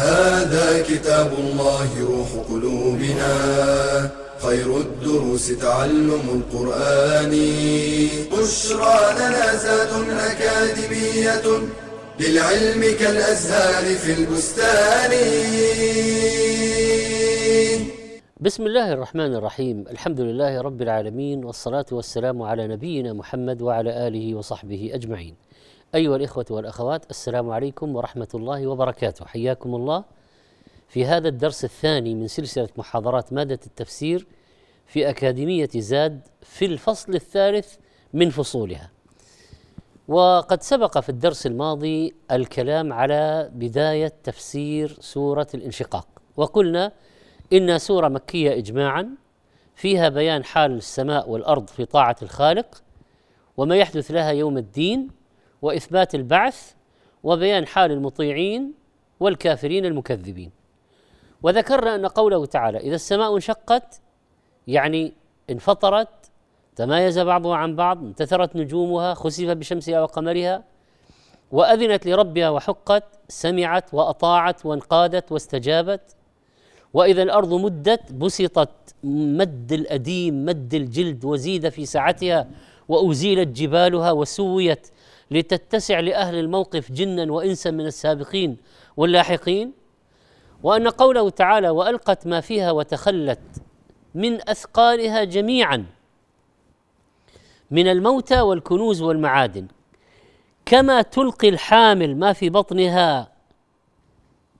هذا كتاب الله روح قلوبنا. خير الدروس تعلم القرآن. بشرى لنا زاد أكاديمية للعلم كالأزهار في البستان. بسم الله الرحمن الرحيم. الحمد لله رب العالمين والصلاة والسلام على نبينا محمد وعلى آله وصحبه أجمعين. أيها الإخوة والأخوات السلام عليكم ورحمة الله وبركاته. حياكم الله في هذا الدرس الثاني من سلسلة محاضرات مادة التفسير في أكاديمية زاد في الفصل الثالث من فصولها. وقد سبق في الدرس الماضي الكلام على بداية تفسير سورة الانشقاق. وقلنا إنها سورة مكية إجماعا فيها بيان حال السماء والأرض في طاعة الخالق وما يحدث لها يوم الدين وإثبات البعث وبيان حال المطيعين والكافرين المكذبين. وذكرنا أن قوله تعالى إذا السماء انشقت يعني انفطرت تمايز بعضها عن بعض انتثرت نجومها خسف بشمسها وقمرها وأذنت لربها وحقت سمعت وأطاعت وانقادت واستجابت. وإذا الأرض مدت بسطت مد الأديم مد الجلد وزيد في سعتها وأزيلت جبالها وسويت لتتسع لأهل الموقف جنا وانسا من السابقين واللاحقين؟ وأن قوله تعالى وألقت ما فيها وتخلت من أثقالها جميعا من الموتى والكنوز والمعادن. كما تلقي الحامل ما في بطنها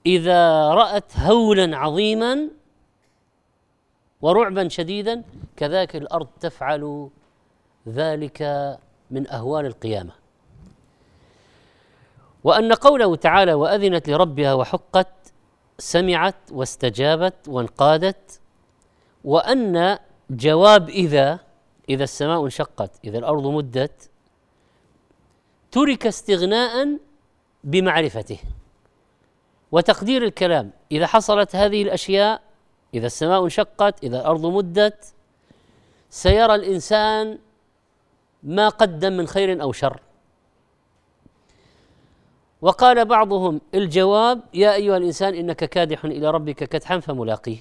إذا رأت هولا عظيما ورعبا شديدا كذلك الأرض تفعل ذلك من أهوال القيامة. وأن قوله تعالى وأذنت لربها وحقت سمعت واستجابت وانقادت وأن جواب إذا إذا السماء انشقت إذا الأرض مدت ترك استغناء بمعرفته. وتقدير الكلام إذا حصلت هذه الأشياء إذا السماء انشقت إذا الأرض مدت سيرى الإنسان ما قدم من خير أو شر. وقال بعضهم الجواب يا أيها الإنسان إنك كادح إلى ربك كدحا فملاقيه.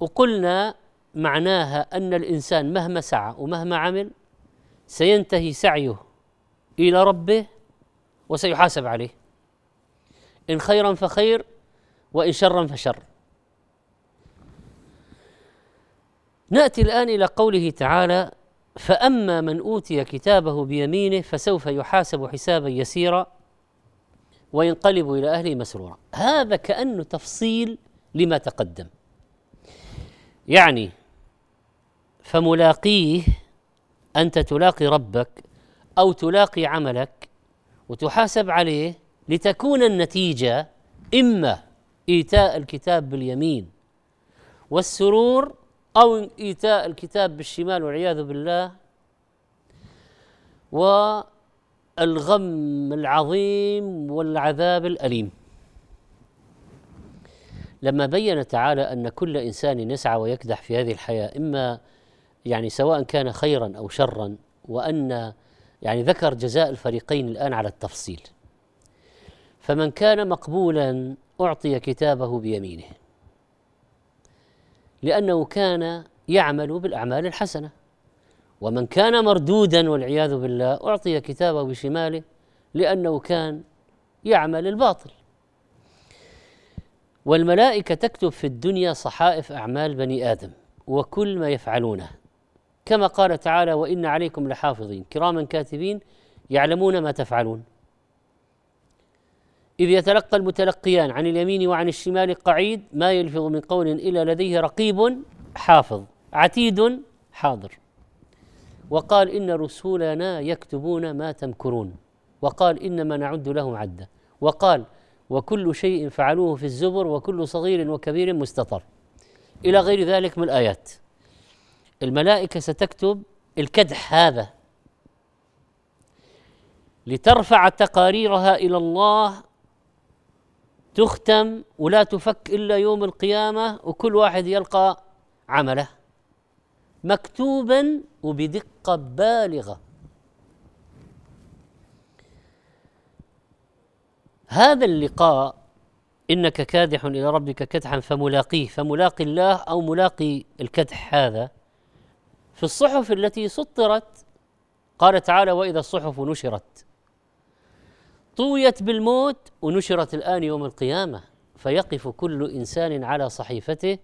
وقلنا معناها أن الإنسان مهما سعى ومهما عمل سينتهي سعيه إلى ربه وسيحاسب عليه. إن خيرا فخير وإن شرا فشر. نأتي الآن إلى قوله تعالى فأما من أوتي كتابه بيمينه فسوف يحاسب حسابا يسيرا وينقلب إلى أهله مسرورا. هذا كانه تفصيل لما تقدم. يعني فملاقيه أنت تلاقي ربك أو تلاقي عملك وتحاسب عليه لتكون النتيجة إما إيتاء الكتاب باليمين والسرور أو إيتاء الكتاب بالشمال والعياذ بالله والغم العظيم والعذاب الأليم. لما بين تعالى أن كل إنسان يسعى ويكدح في هذه الحياة إما يعني سواء كان خيرا أو شرا وأن يعني ذكر جزاء الفريقين الآن على التفصيل. فمن كان مقبولا أعطي كتابه بيمينه. لأنه كان يعمل بالأعمال الحسنة. ومن كان مردودا والعياذ بالله أعطي كتابه بشماله لأنه كان يعمل الباطل. والملائكة تكتب في الدنيا صحائف أعمال بني آدم وكل ما يفعلونه. كما قال تعالى وإن عليكم لحافظين. كراما كاتبين يعلمون ما تفعلون. إذ يتلقى المتلقيان عن اليمين وعن الشمال قعيد ما يلفظ من قول إلا لديه رقيب حافظ عتيد حاضر. وقال إن رسولنا يكتبون ما تمكرون. وقال إنما نعد لهم عدا وقال وكل شيء فعلوه في الزبر وكل صغير وكبير مستطر. إلى غير ذلك من الآيات. الملائكة ستكتب الكدح هذا. لترفع تقاريرها إلى الله تختم ولا تفك إلا يوم القيامة وكل واحد يلقى عمله مكتوبا وبدقة بالغة. هذا اللقاء إنك كادح إلى ربك كدحا فملاقيه فملاقي الله أو ملاقي الكدح هذا. في الصحف التي سطرت قال تعالى وإذا الصحف نشرت طويت بالموت ونشرت الآن يوم القيامة فيقف كل إنسان على صحيفته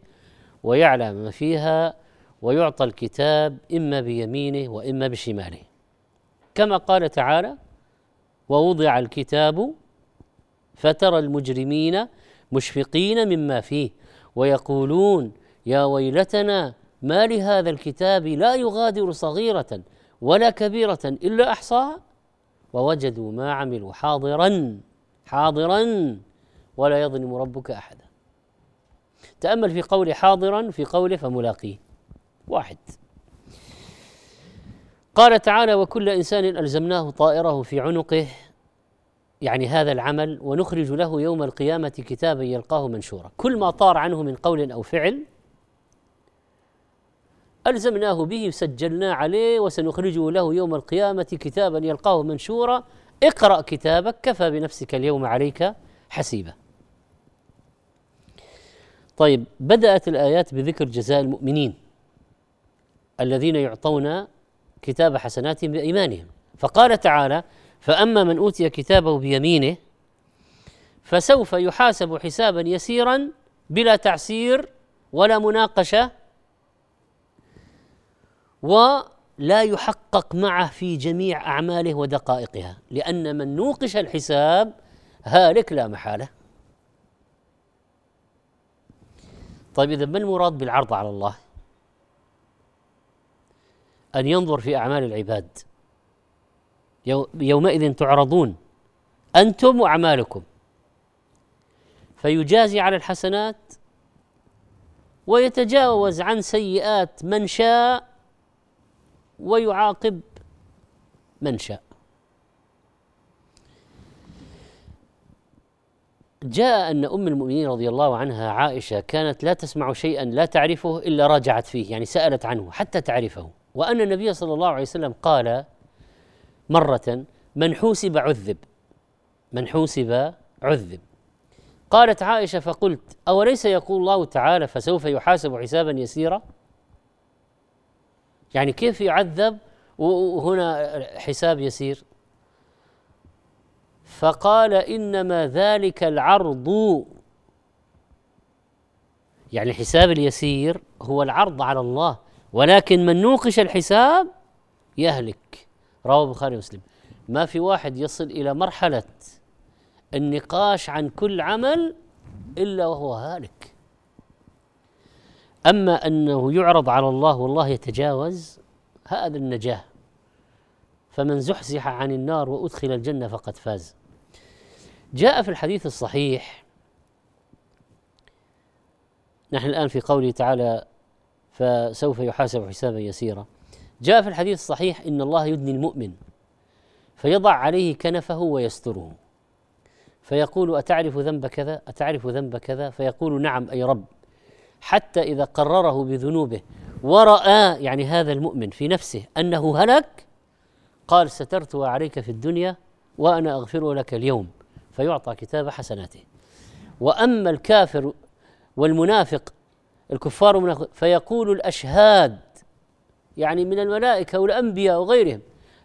ويعلم ما فيها ويعطى الكتاب إما بيمينه وإما بشماله. كما قال تعالى ووضع الكتاب فترى المجرمين مشفقين مما فيه ويقولون يا ويلتنا ما لهذا الكتاب؟ لا يغادر صغيرة ولا كبيرة إلا أحصاها ووجدوا ما عملوا حاضرا حاضرا ولا يظلم ربك أحدا. تأمل في قول حاضرا في قوله فملاقيه. واحد. قال تعالى وكل إنسان ألزمناه طائره في عنقه. يعني هذا العمل ونخرج له يوم القيامة كتابا يلقاه منشورا. كل ما طار عنه من قول أو فعل ألزمناه به سجلنا عليه وسنخرجه له يوم القيامة كتابا يلقاه منشورا. اقرأ كتابك كفى بنفسك اليوم عليك حسيبا. طيب بدأت الآيات بذكر جزاء المؤمنين الذين يعطون كتاب حسناتهم بإيمانهم. فقال تعالى فأما من أوتي كتابه بيمينه فسوف يحاسب حسابا يسيرا بلا تعسير ولا مناقشة ولا يحقق معه في جميع أعماله ودقائقها لأن من نوقش الحساب هالك لا محالة. طيب إذا ما المراد بالعرض على الله؟ أن ينظر في أعمال العباد. يومئذ تعرضون أنتم وأعمالكم. فيجازي على الحسنات ويتجاوز عن سيئات من شاء ويعاقب من شاء. جاء أن أم المؤمنين رضي الله عنها عائشة كانت لا تسمع شيئا لا تعرفه إلا راجعت فيه يعني سألت عنه حتى تعرفه. وأن النبي صلى الله عليه وسلم قال مرة من حوسب عذب من حوسب عذب. قالت عائشة فقلت أوليس يقول الله تعالى فسوف يحاسب حسابا يسيرا؟ يعني كيف يعذب وهنا حساب يسير؟ فقال إنما ذلك العرض. يعني الحساب اليسير هو العرض على الله ولكن من نوقش الحساب يهلك. رواه البخاري ومسلم. ما في واحد يصل إلى مرحلة النقاش عن كل عمل إلا وهو هالك. أما أنه يعرض على الله والله يتجاوز هذا النجاة. فمن زحزح عن النار وأدخل الجنة فقد فاز. جاء في الحديث الصحيح نحن الآن في قوله تعالى فسوف يحاسب حسابا يسيرا جاء في الحديث الصحيح إن الله يدني المؤمن فيضع عليه كنفه ويستره. فيقول أتعرف ذنب كذا؟ أتعرف ذنب كذا؟ فيقول نعم أي رب. حتى إذا قرره بذنوبه ورأى يعني هذا المؤمن في نفسه أنه هلك قال سترت عليك في الدنيا وأنا أغفر لك اليوم فيعطى كتاب حسناته. وأما الكافر والمنافق الكفار فيقول الأشهاد يعني من الملائكة والأنبياء وغيرهم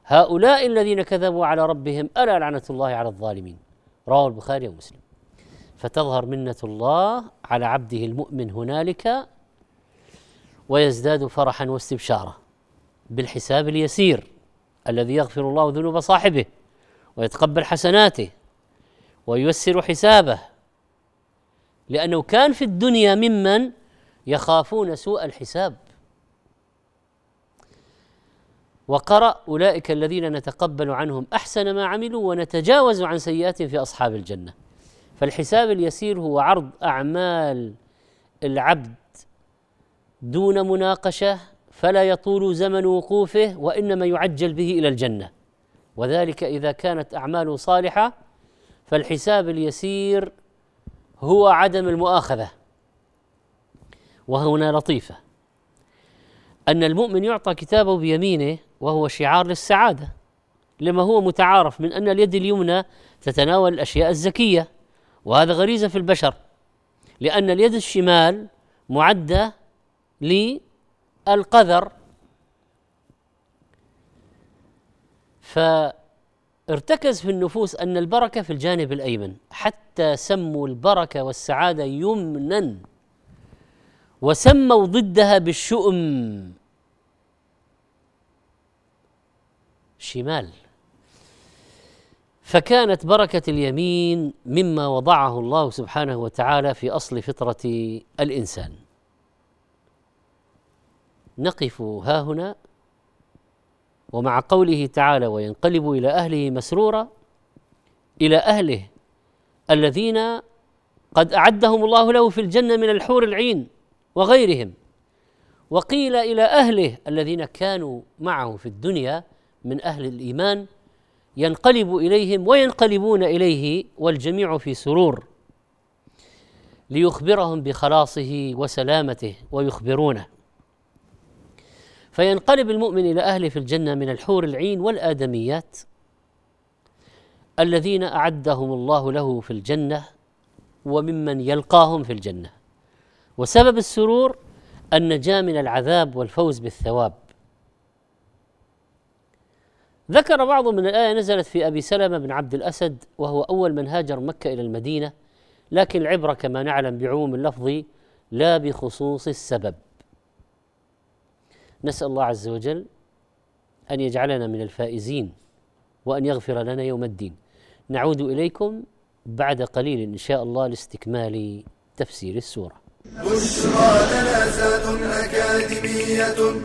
هؤلاء الذين كذبوا على ربهم ألا لعنة الله على الظالمين؟ رواه البخاري ومسلم. فتظهر منة الله على عبده المؤمن هنالك ويزداد فرحا واستبشارا بالحساب اليسير الذي يغفر الله ذنوب صاحبه ويتقبل حسناته وييسر حسابه. لأنه كان في الدنيا ممن يخافون سوء الحساب. وقرأ أولئك الذين نتقبل عنهم أحسن ما عملوا ونتجاوز عن سيئاتهم في أصحاب الجنة. فالحساب اليسير هو عرض أعمال العبد دون مناقشة فلا يطول زمن وقوفه وإنما يعجل به إلى الجنة. وذلك إذا كانت أعماله صالحة فالحساب اليسير هو عدم المؤاخذة. وهنا لطيفة. أن المؤمن يعطى كتابه بيمينه وهو شعار للسعادة لما هو متعارف من أن اليد اليمنى تتناول الأشياء الزكية. وهذا غريزة في البشر لأن اليد الشمال معدة للقذر. فارتكز في النفوس أن البركة في الجانب الأيمن حتى سموا البركة والسعادة يمنا وسموا ضدها بالشؤم. شمال. فكانت بركة اليمين مما وضعه الله سبحانه وتعالى في أصل فطرة الإنسان. نقف ها هنا ومع قوله تعالى وينقلب إلى أهله مسرورا إلى أهله الذين قد أعدهم الله له في الجنة من الحور العين وغيرهم وقيل إلى أهله الذين كانوا معه في الدنيا من أهل الإيمان ينقلب إليهم وينقلبون إليه والجميع في سرور ليخبرهم بخلاصه وسلامته ويخبرونه. فينقلب المؤمن إلى أهله في الجنة من الحور العين والآدميات الذين أعدهم الله له في الجنة وممن يلقاهم في الجنة. وسبب السرور النجاة من العذاب والفوز بالثواب. ذكر بعض من الآية نزلت في أبي سلمة بن عبد الأسد وهو أول من هاجر مكة إلى المدينة لكن العبرة كما نعلم بعموم اللفظ لا بخصوص السبب. نسأل الله عز وجل أن يجعلنا من الفائزين وأن يغفر لنا يوم الدين. نعود إليكم بعد قليل إن شاء الله لاستكمال تفسير السورة. بشرى أكاديمية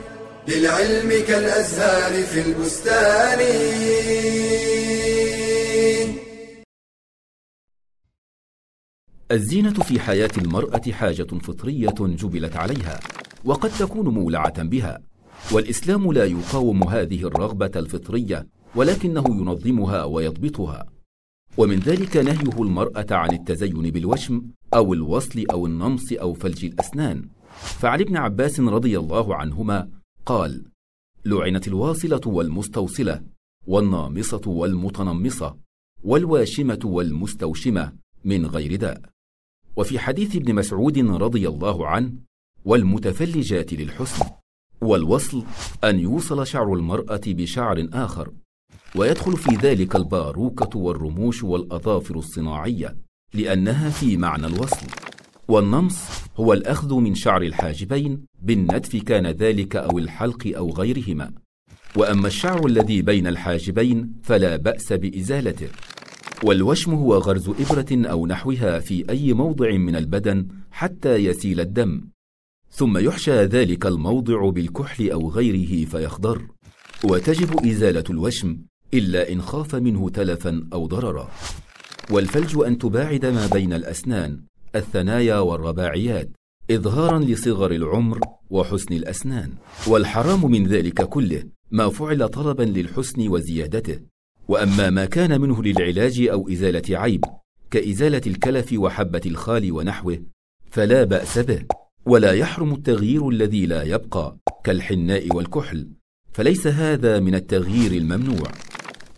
للعلم كالأزهار في البستان. الزينة في حياة المرأة حاجة فطرية جبلت عليها وقد تكون مولعة بها. والإسلام لا يقاوم هذه الرغبة الفطرية ولكنه ينظمها ويضبطها. ومن ذلك نهيه المرأة عن التزين بالوشم أو الوصل أو النمص أو فلج الأسنان. فعن ابن عباس رضي الله عنهما قال لعنت الواصلة والمستوصلة والنامصة والمتنمصة والواشمة والمستوشمة من غير داء. وفي حديث ابن مسعود رضي الله عنه والمتفلجات للحسن والوصل أن يوصل شعر المرأة بشعر آخر ويدخل في ذلك الباروكة والرموش والأظافر الصناعية لأنها في معنى الوصل. والنمص هو الأخذ من شعر الحاجبين بالنتف كان ذلك أو الحلق أو غيرهما. وأما الشعر الذي بين الحاجبين فلا بأس بإزالته. والوشم هو غرز إبرة أو نحوها في أي موضع من البدن حتى يسيل الدم. ثم يحشى ذلك الموضع بالكحل أو غيره فيخضر. وتجب إزالة الوشم إلا إن خاف منه تلفا أو ضررا. والفلج أن تباعد ما بين الأسنان الثنايا والرباعيات إظهارا لصغر العمر وحسن الأسنان. والحرام من ذلك كله ما فعل طلبا للحسن وزيادته. وأما ما كان منه للعلاج أو إزالة عيب كإزالة الكلف وحبة الخال ونحوه فلا بأس به. ولا يحرم التغيير الذي لا يبقى كالحناء والكحل فليس هذا من التغيير الممنوع.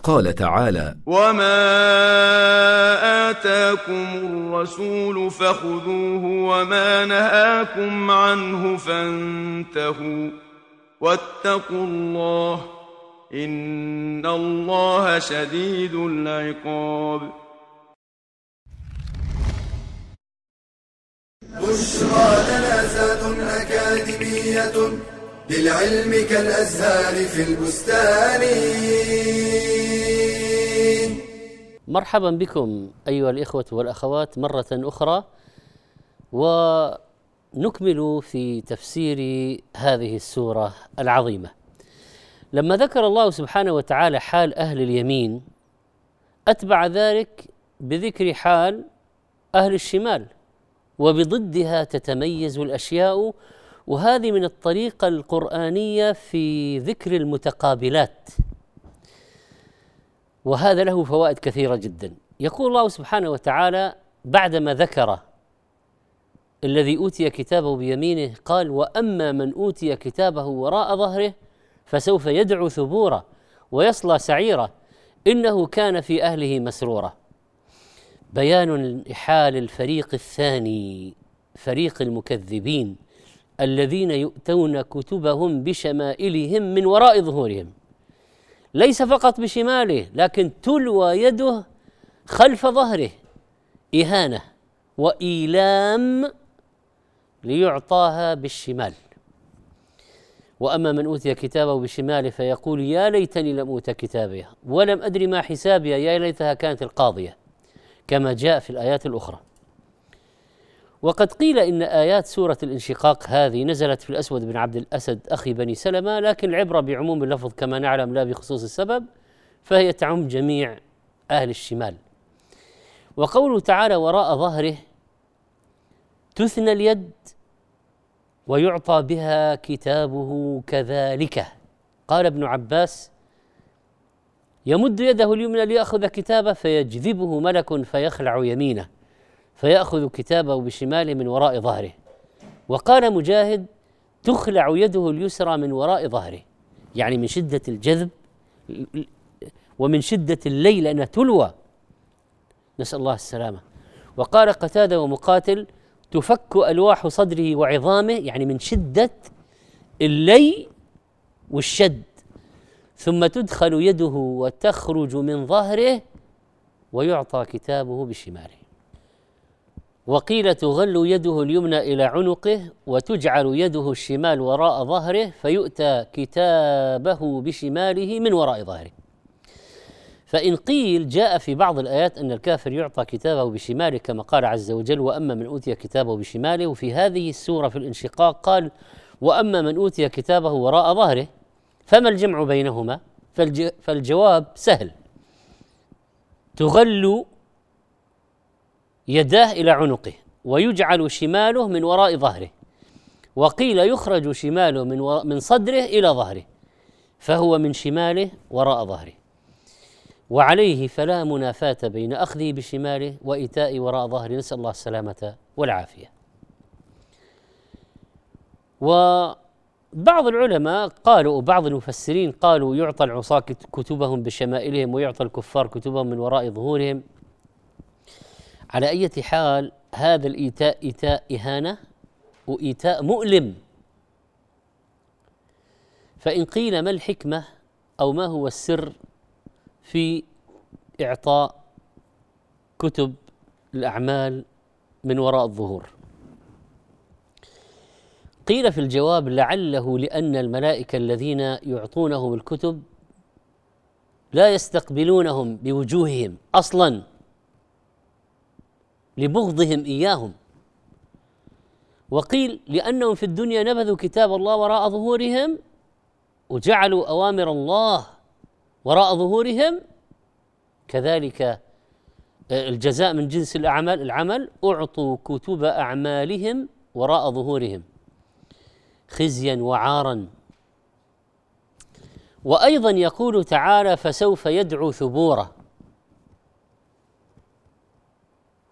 قال تعالى وما آتاكم الرسول فخذوه وما نهاكم عنه فانتهوا واتقوا الله إن الله شديد العقاب بشرى لنا أكاديمية للعلم كالأزهار في البستان مرحبا بكم أيها الإخوة والأخوات مرة أخرى ونكمل في تفسير هذه السورة العظيمة. لما ذكر الله سبحانه وتعالى حال أهل اليمين أتبع ذلك بذكر حال أهل الشمال وبضدها تتميز الأشياء وهذه من الطريقة القرآنية في ذكر المتقابلات. وهذا له فوائد كثيرة جدا. يقول الله سبحانه وتعالى بعدما ذكر الذي أوتي كتابه بيمينه قال وأما من أوتي كتابه وراء ظهره فسوف يدعو ثبورا ويصلى سعيرا إنه كان في أهله مسرورا. بيان حال الفريق الثاني فريق المكذبين الذين يؤتون كتبهم بشمائلهم من وراء ظهورهم. ليس فقط بشماله لكن تلوى يده خلف ظهره. إهانة وإيلام ليعطاها بالشمال. وأما من أوتي كتابه بشماله فيقول يا ليتني لم أوت كتابيه ولم أدري ما حسابيه يا ليتها كانت القاضية كما جاء في الآيات الأخرى. وقد قيل إن آيات سورة الانشقاق هذه نزلت في الأسود بن عبد الأسد أخي بني سلمة لكن العبرة بعموم اللفظ كما نعلم لا بخصوص السبب فهي تعم جميع أهل الشمال. وقوله تعالى وراء ظهره تثنى اليد ويعطى بها كتابه كذلك قال ابن عباس يمد يده اليمنى ليأخذ كتابه فيجذبه ملك فيخلع يمينه فيأخذ كتابه بشماله من وراء ظهره. وقال مجاهد تخلع يده اليسرى من وراء ظهره. يعني من شدة الجذب ومن شدة الليل لأنها تلوى. نسأل الله السلامة. وقال قتادة ومقاتل تفك ألواح صدره وعظامه. يعني من شدة اللي والشد. ثم تدخل يده وتخرج من ظهره ويعطى كتابه بشماله. وقيل تغل يده اليمنى إلى عنقه وتجعل يده الشمال وراء ظهره فيؤتى كتابه بشماله من وراء ظهره. فإن قيل جاء في بعض الآيات أن الكافر يعطى كتابه بشماله كما قال عز وجل وأما من أوتي كتابه بشماله وفي هذه السورة في الانشقاق قال وأما من أوتي كتابه وراء ظهره فما الجمع بينهما؟ فالجواب سهل. تغل يداه إلى عنقه ويجعل شماله من وراء ظهره وقيل يخرج شماله من, من صدره إلى ظهره فهو من شماله وراء ظهره. وعليه فلا منافاة بين أخذه بشماله وإيتاء وراء ظهره. نسأل الله السلامة والعافية. وبعض العلماء قالوا وبعض المفسرين قالوا يعطى العصاة كتبهم بشمائلهم ويعطى الكفار كتبهم من وراء ظهورهم. على أي حال هذا الإيتاء إيتاء إهانة وإيتاء مؤلم. فإن قيل ما الحكمة أو ما هو السر في إعطاء كتب الأعمال من وراء الظهور. قيل في الجواب لعله لأن الملائكة الذين يعطونهم الكتب لا يستقبلونهم بوجوههم أصلا. لبغضهم إياهم. وقيل لأنهم في الدنيا نبذوا كتاب الله وراء ظهورهم وجعلوا أوامر الله وراء ظهورهم كذلك آه، الجزاء من جنس الأعمال العمل أعطوا كتب أعمالهم وراء ظهورهم خزيا وعارا. وأيضا يقول تعالى فسوف يدعو ثبورا.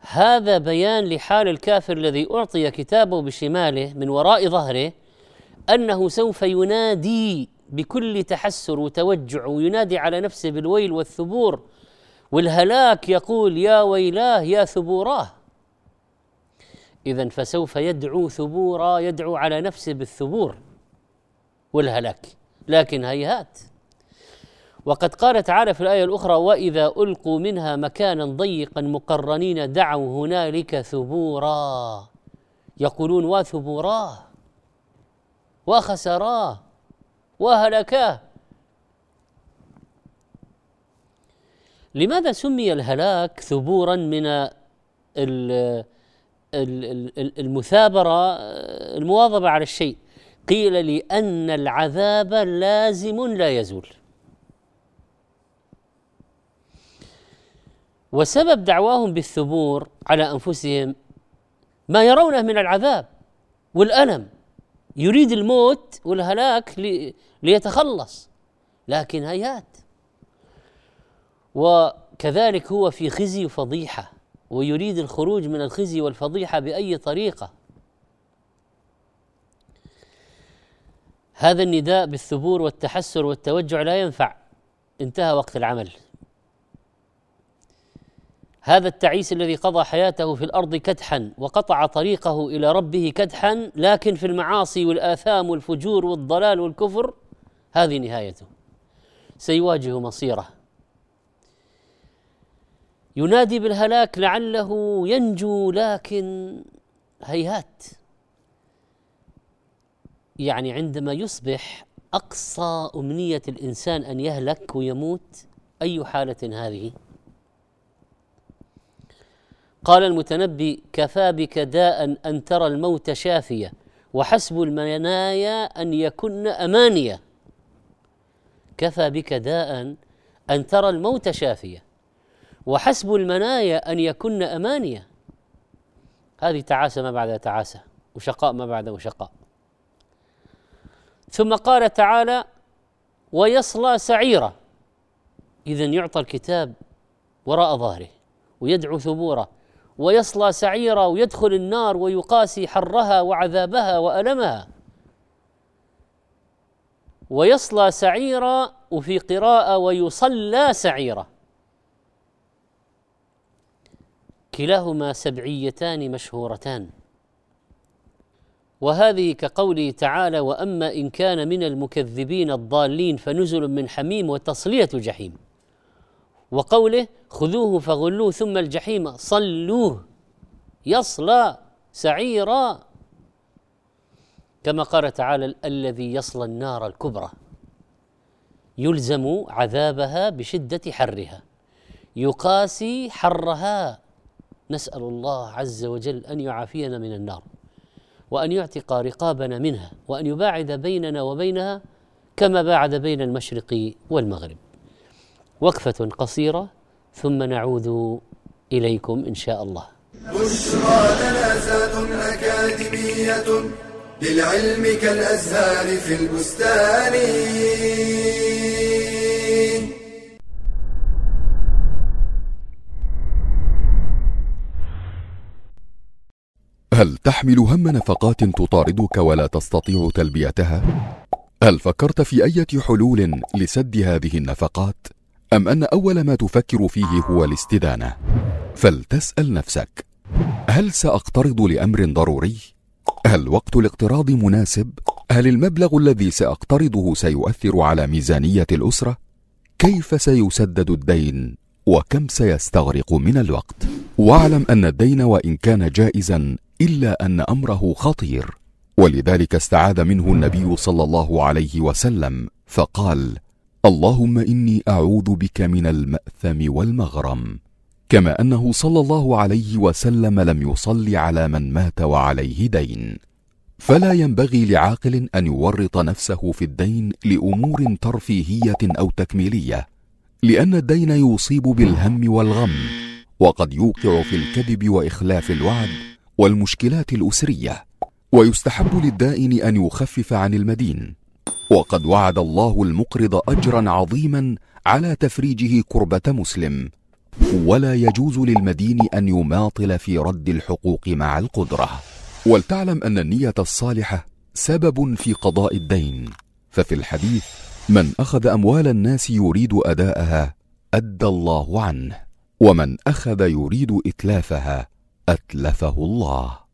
هذا بيان لحال الكافر الذي أعطي كتابه بشماله من وراء ظهره أنه سوف ينادي بكل تحسر وتوجع وينادي على نفسه بالويل والثبور والهلاك يقول يا ويلاه يا ثبوراه. اذا فسوف يدعو ثبورا يدعو على نفسه بالثبور والهلاك لكن هيهات. وقد قال تعالى في الآية الأخرى وإذا ألقوا منها مكانا ضيقا مقرنين دعوا هنالك ثبورا. يقولون وثبوراه وخسراه وهلكاه لماذا سمي الهلاك ثبورا من المثابرة المواظبة على الشيء؟ قيل لأن العذاب لازم لا يزول. وسبب دعواهم بالثبور على أنفسهم ما يرونه من العذاب والألم. يريد الموت والهلاك ليتخلص لكن هيات وكذلك هو في خزي وفضيحه ويريد الخروج من الخزي والفضيحة بأي طريقة. هذا النداء بالثبور والتحسر والتوجع لا ينفع. انتهى وقت العمل. هذا التعيس الذي قضى حياته في الأرض كدحا وقطع طريقه إلى ربه كدحا لكن في المعاصي والآثام والفجور والضلال والكفر هذه نهايته. سيواجه مصيره. ينادي بالهلاك لعله ينجو لكن هيهات. يعني عندما يصبح أقصى أمنية الإنسان أن يهلك ويموت أي حالة هذه؟ قال المتنبي كفى بك داء أن ترى الموت شافية وحسب المنايا أن يكن أمانية. كفى بك داء أن ترى الموت شافية وحسب المنايا أن يكن أمانية. هذه تعاسة ما بعد تعاسة وشقاء ما بعده شقاء ثم قال تعالى ويصلى سعيرا. اذا يعطى الكتاب وراء ظهره ويدعو ثبوره. ويصلى سعيرا ويدخل النار ويقاسي حرها وعذابها وألمها. ويصلى سعيرا وفي قراءة ويصلى سعيرا. كلاهما سبعيتان مشهورتان. وهذه كقوله تعالى وأما إن كان من المكذبين الضالين فنزل من حميم وتصلية جحيم. وقوله خذوه فغلوه ثم الجحيم صلوه يصلى سعيرا. كما قال تعالى الذي يصلى النار الكبرى يلزم عذابها بشدة حرها يقاسي حرها. نسأل الله عز وجل أن يعافينا من النار وأن يعتق رقابنا منها وأن يباعد بيننا وبينها كما باعد بين المشرق والمغرب. وقفة قصيرة ثم نعود إليكم إن شاء الله. بشرى لنا أكاديمية للعلم كالأزهار في البستان. هل تحمل هم نفقات تطاردك ولا تستطيع تلبيتها؟ هل فكرت في أية حلول لسد هذه النفقات؟ أم أن أول ما تفكر فيه هو الاستدانة؟ فلتسأل نفسك هل سأقترض لأمر ضروري؟ هل وقت الاقتراض مناسب؟ هل المبلغ الذي سأقترضه سيؤثر على ميزانية الأسرة؟ كيف سيسدد الدين؟ وكم سيستغرق من الوقت؟ واعلم أن الدين وإن كان جائزا إلا أن أمره خطير ولذلك استعاذ منه النبي صلى الله عليه وسلم فقال اللهم إني أعوذ بك من المأثم والمغرم. كما أنه صلى الله عليه وسلم لم يصل على من مات وعليه دين. فلا ينبغي لعاقل أن يورط نفسه في الدين لأمور ترفيهية أو تكميلية لأن الدين يصيب بالهم والغم وقد يوقع في الكذب وإخلاف الوعد والمشكلات الأسرية ويستحب للدائن أن يخفف عن المدين. وقد وعد الله المقرض اجرا عظيما على تفريجه كربة مسلم. ولا يجوز للمدين أن يماطل في رد الحقوق مع القدرة. ولتعلم أن النية الصالحة سبب في قضاء الدين. ففي الحديث من أخذ أموال الناس يريد أداءها أدى الله عنه. ومن أخذ يريد إتلافها أتلفه الله.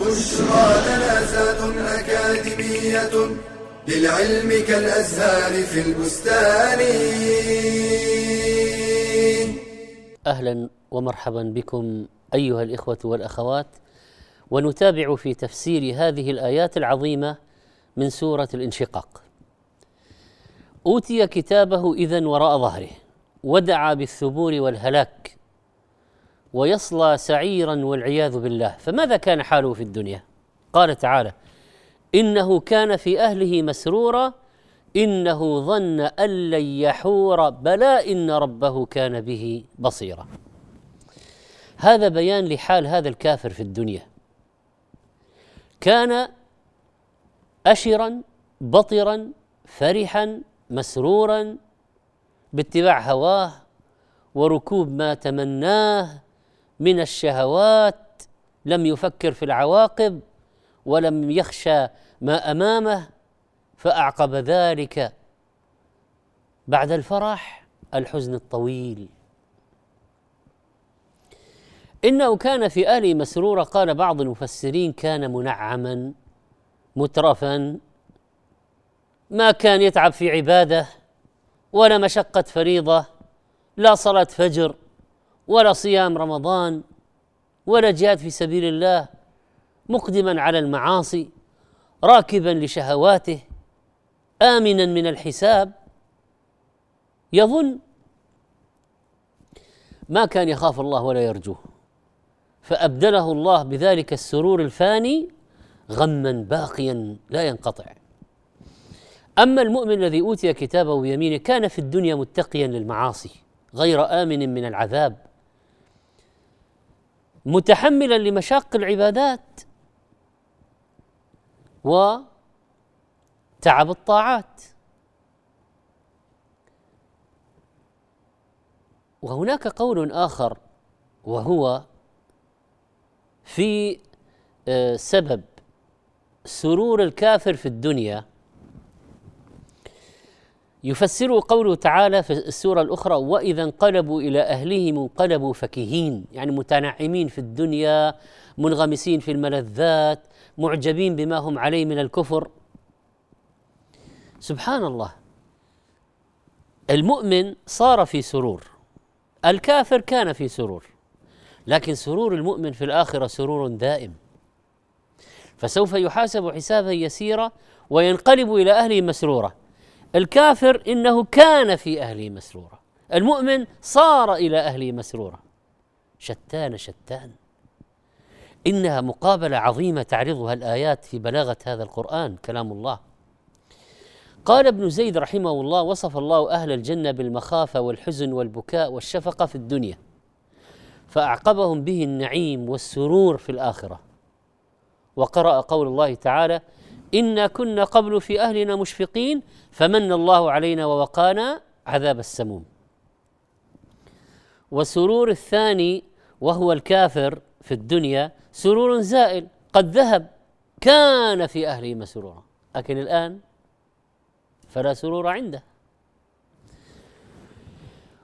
بشرى لنا أكاديمية للعلم كالأزهار في البستان. أهلا ومرحبا بكم أيها الإخوة والأخوات ونتابع في تفسير هذه الآيات العظيمة من سورة الانشقاق. أوتي كتابه إذا وراء ظهره ودعا بالثبور والهلاك ويصلى سعيرا والعياذ بالله. فماذا كان حاله في الدنيا؟ قال تعالى إنه كان في أهله مسرورا إنه ظن أن لن يحور بلى إن ربه كان به بصيرا. هذا بيان لحال هذا الكافر في الدنيا. كان اشرا بطرا فرحا مسرورا باتباع هواه وركوب ما تمناه من الشهوات لم يفكر في العواقب ولم يخشى ما أمامه فأعقب ذلك بعد الفرح الحزن الطويل. إنه كان في اهله مسرورا قال بعض المفسرين كان منعما مترفا ما كان يتعب في عباده ولا مشقة فريضة لا صلاة فجر ولا صيام رمضان ولا جهاد في سبيل الله مقدما على المعاصي راكبا لشهواته امنا من الحساب يظن ما كان يخاف الله ولا يرجوه. فأبدله الله بذلك السرور الفاني غما باقيا لا ينقطع. أما المؤمن الذي أوتي كتابه بيمينه كان في الدنيا متقيا للمعاصي غير آمن من العذاب. متحملا لمشاق العبادات وتعب الطاعات. وهناك قول آخر وهو في آه، سبب سرور الكافر في الدنيا يفسره قوله تعالى في السورة الأخرى وإذا انقلبوا إلى أهلهم انقلبوا فكهين يعني متنعمين في الدنيا منغمسين في الملذات معجبين بما هم عليه من الكفر. سبحان الله. المؤمن صار في سرور الكافر كان في سرور لكن سرور المؤمن في الآخرة سرور دائم. فسوف يحاسب حسابا يسيرا وينقلب إلى أهله مسرورا. الكافر إنه كان في أهله مسرورا. المؤمن صار إلى أهله مسرورا. شتان شتان. إنها مقابلة عظيمة تعرضها الآيات في بلاغة هذا القرآن كلام الله. قال ابن زيد رحمه الله وصف الله أهل الجنة بالمخافه والحزن والبكاء والشفقة في الدنيا فأعقبهم به النعيم والسرور في الآخرة. وقرأ قول الله تعالى إنا كنا قبل في أهلنا مشفقين فمن الله علينا ووقانا عذاب السموم. وسرور الثاني وهو الكافر في الدنيا سرور زائل قد ذهب كان في أهله مسرورا لكن الآن فلا سرور عنده.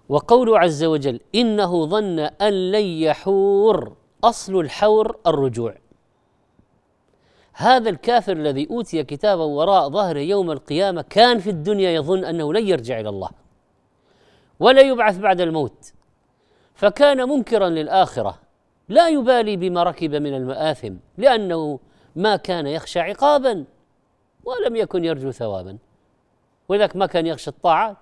وقوله عز وجل إنه ظن أن لن يحور أصل الحور الرجوع. هذا الكافر الذي أوتي كتابا وراء ظهره يوم القيامة كان في الدنيا يظن أنه لن يرجع إلى الله ولا يبعث بعد الموت. فكان منكرا للآخرة لا يبالي بما ركب من المآثم لأنه ما كان يخشى عقابا ولم يكن يرجو ثوابا. ولذلك ما كان يخشى الطاعات.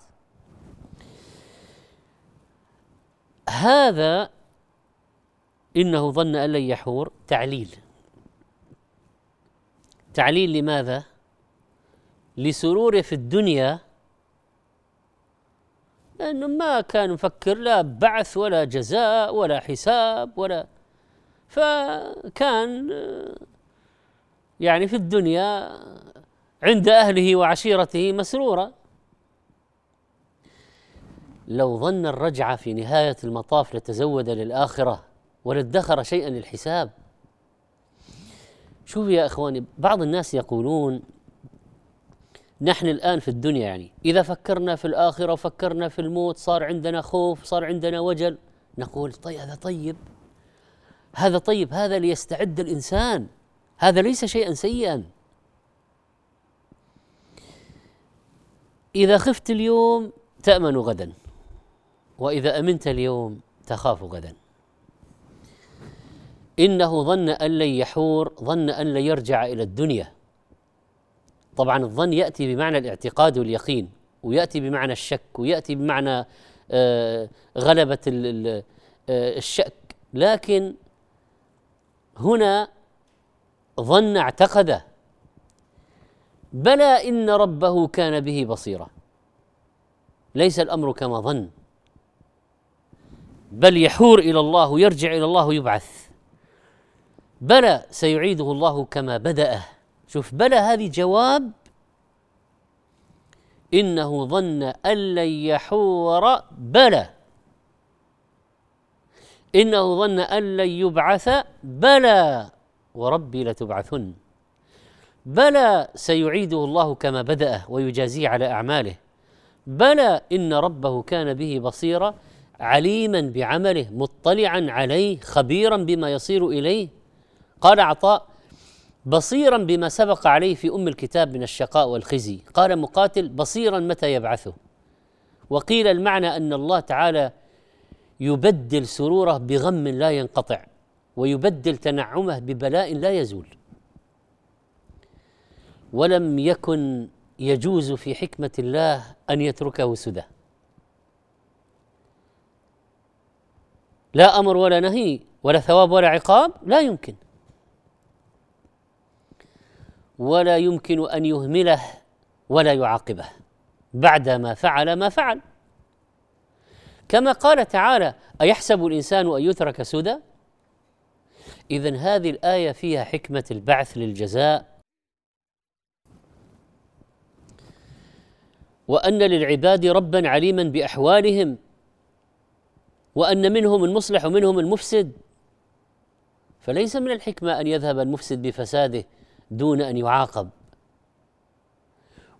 هذا إنه ظن أن لن يحور تعليل. تعليل لماذا؟ لسروره في الدنيا لأنه ما كان مفكر لا بعث ولا جزاء ولا حساب ولا فكان يعني في الدنيا عند أهله وعشيرته مسرورا لو ظن الرجعة في نهاية المطاف لتزود للآخرة ولادخر شيئا للحساب شوف يا إخواني بعض الناس يقولون نحن الآن في الدنيا يعني إذا فكرنا في الآخرة وفكرنا في الموت صار عندنا خوف صار عندنا وجل نقول طيب هذا طيب هذا طيب هذا ليستعد الإنسان هذا ليس شيئا سيئا. إذا خفت اليوم تأمن غدا وإذا أمنت اليوم تخاف غدا. إنه ظن أن لن يحور ظن أن لن يرجع إلى الدنيا. طبعا الظن يأتي بمعنى الاعتقاد واليقين ويأتي بمعنى الشك ويأتي بمعنى آه، غلبة آه، الشك. لكن هنا ظن اعتقد بلى إن ربه كان به بصيرا. ليس الأمر كما ظن. بل يحور إلى الله يرجع إلى الله يبعث. بلى سيعيده الله كما بدأه. شوف بلى هذه جواب إنه ظن أن لن يحور. بلى. إنه ظن أن لن يبعث. بلى. وربي لتبعثن. بلى سيعيده الله كما بدأه ويجازيه على أعماله. بلى إن ربه كان به بصيرا عليما بعمله مطلعا عليه خبيرا بما يصير إليه. قال عطاء بصيرا بما سبق عليه في أم الكتاب من الشقاء والخزي. قال مقاتل بصيرا متى يبعثه؟ وقيل المعنى أن الله تعالى يبدل سروره بغم لا ينقطع ويبدل تنعمه ببلاء لا يزول. ولم يكن يجوز في حكمة الله أن يتركه سدى. لا أمر ولا نهي ولا ثواب ولا عقاب لا يمكن. ولا يمكن أن يهمله ولا يعاقبه بعدما فعل ما فعل. كما قال تعالى أيحسب الإنسان أن يترك سدى؟ اذا هذه الآية فيها حكمة البعث للجزاء. وأن للعباد ربا عليما بأحوالهم وأن منهم المصلح ومنهم المفسد. فليس من الحكمة أن يذهب المفسد بفساده دون أن يعاقب.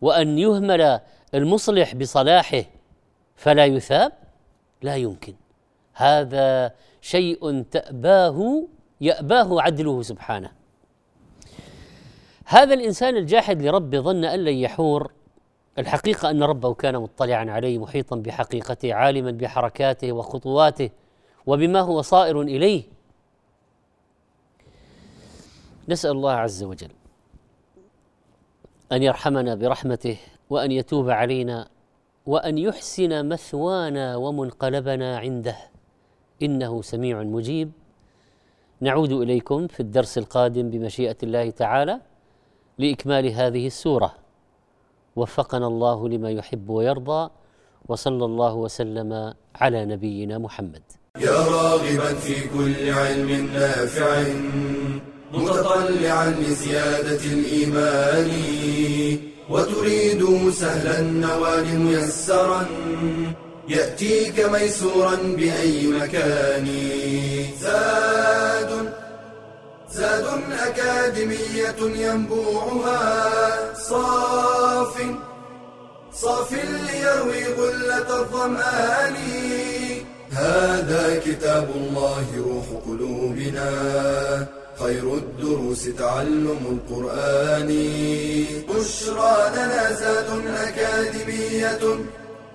وأن يهمل المصلح بصلاحه فلا يثاب لا يمكن. هذا شيء تأباه يأباه عدله سبحانه. هذا الإنسان الجاحد لربه ظن أن لن يحور. الحقيقة أن ربه كان مطلعا عليه محيطا بحقيقته عالما بحركاته وخطواته وبما هو صائر إليه. نسأل الله عز وجل أن يرحمنا برحمته وأن يتوب علينا وأن يحسن مثوانا ومنقلبنا عنده. إنه سميع مجيب. نعود إليكم في الدرس القادم بمشيئة الله تعالى لإكمال هذه السورة. وفقنا الله لما يحب ويرضى وصلى الله وسلم على نبينا محمد. يا راغبا في كل علم نافع. متطلعا لزيادة الإيمان وتريد سهلا النوال ميسرا يأتيك ميسورا بأي مكان. زاد زاد أكاديمية ينبوعها صاف صاف ليروي غلة الظمآن. هذا كتاب الله روح قلوبنا. خير الدروس تعلم القرآن. بشرى لنا زاد أكاديمية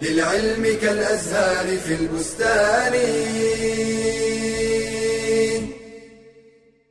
للعلم كالأزهار في البستان.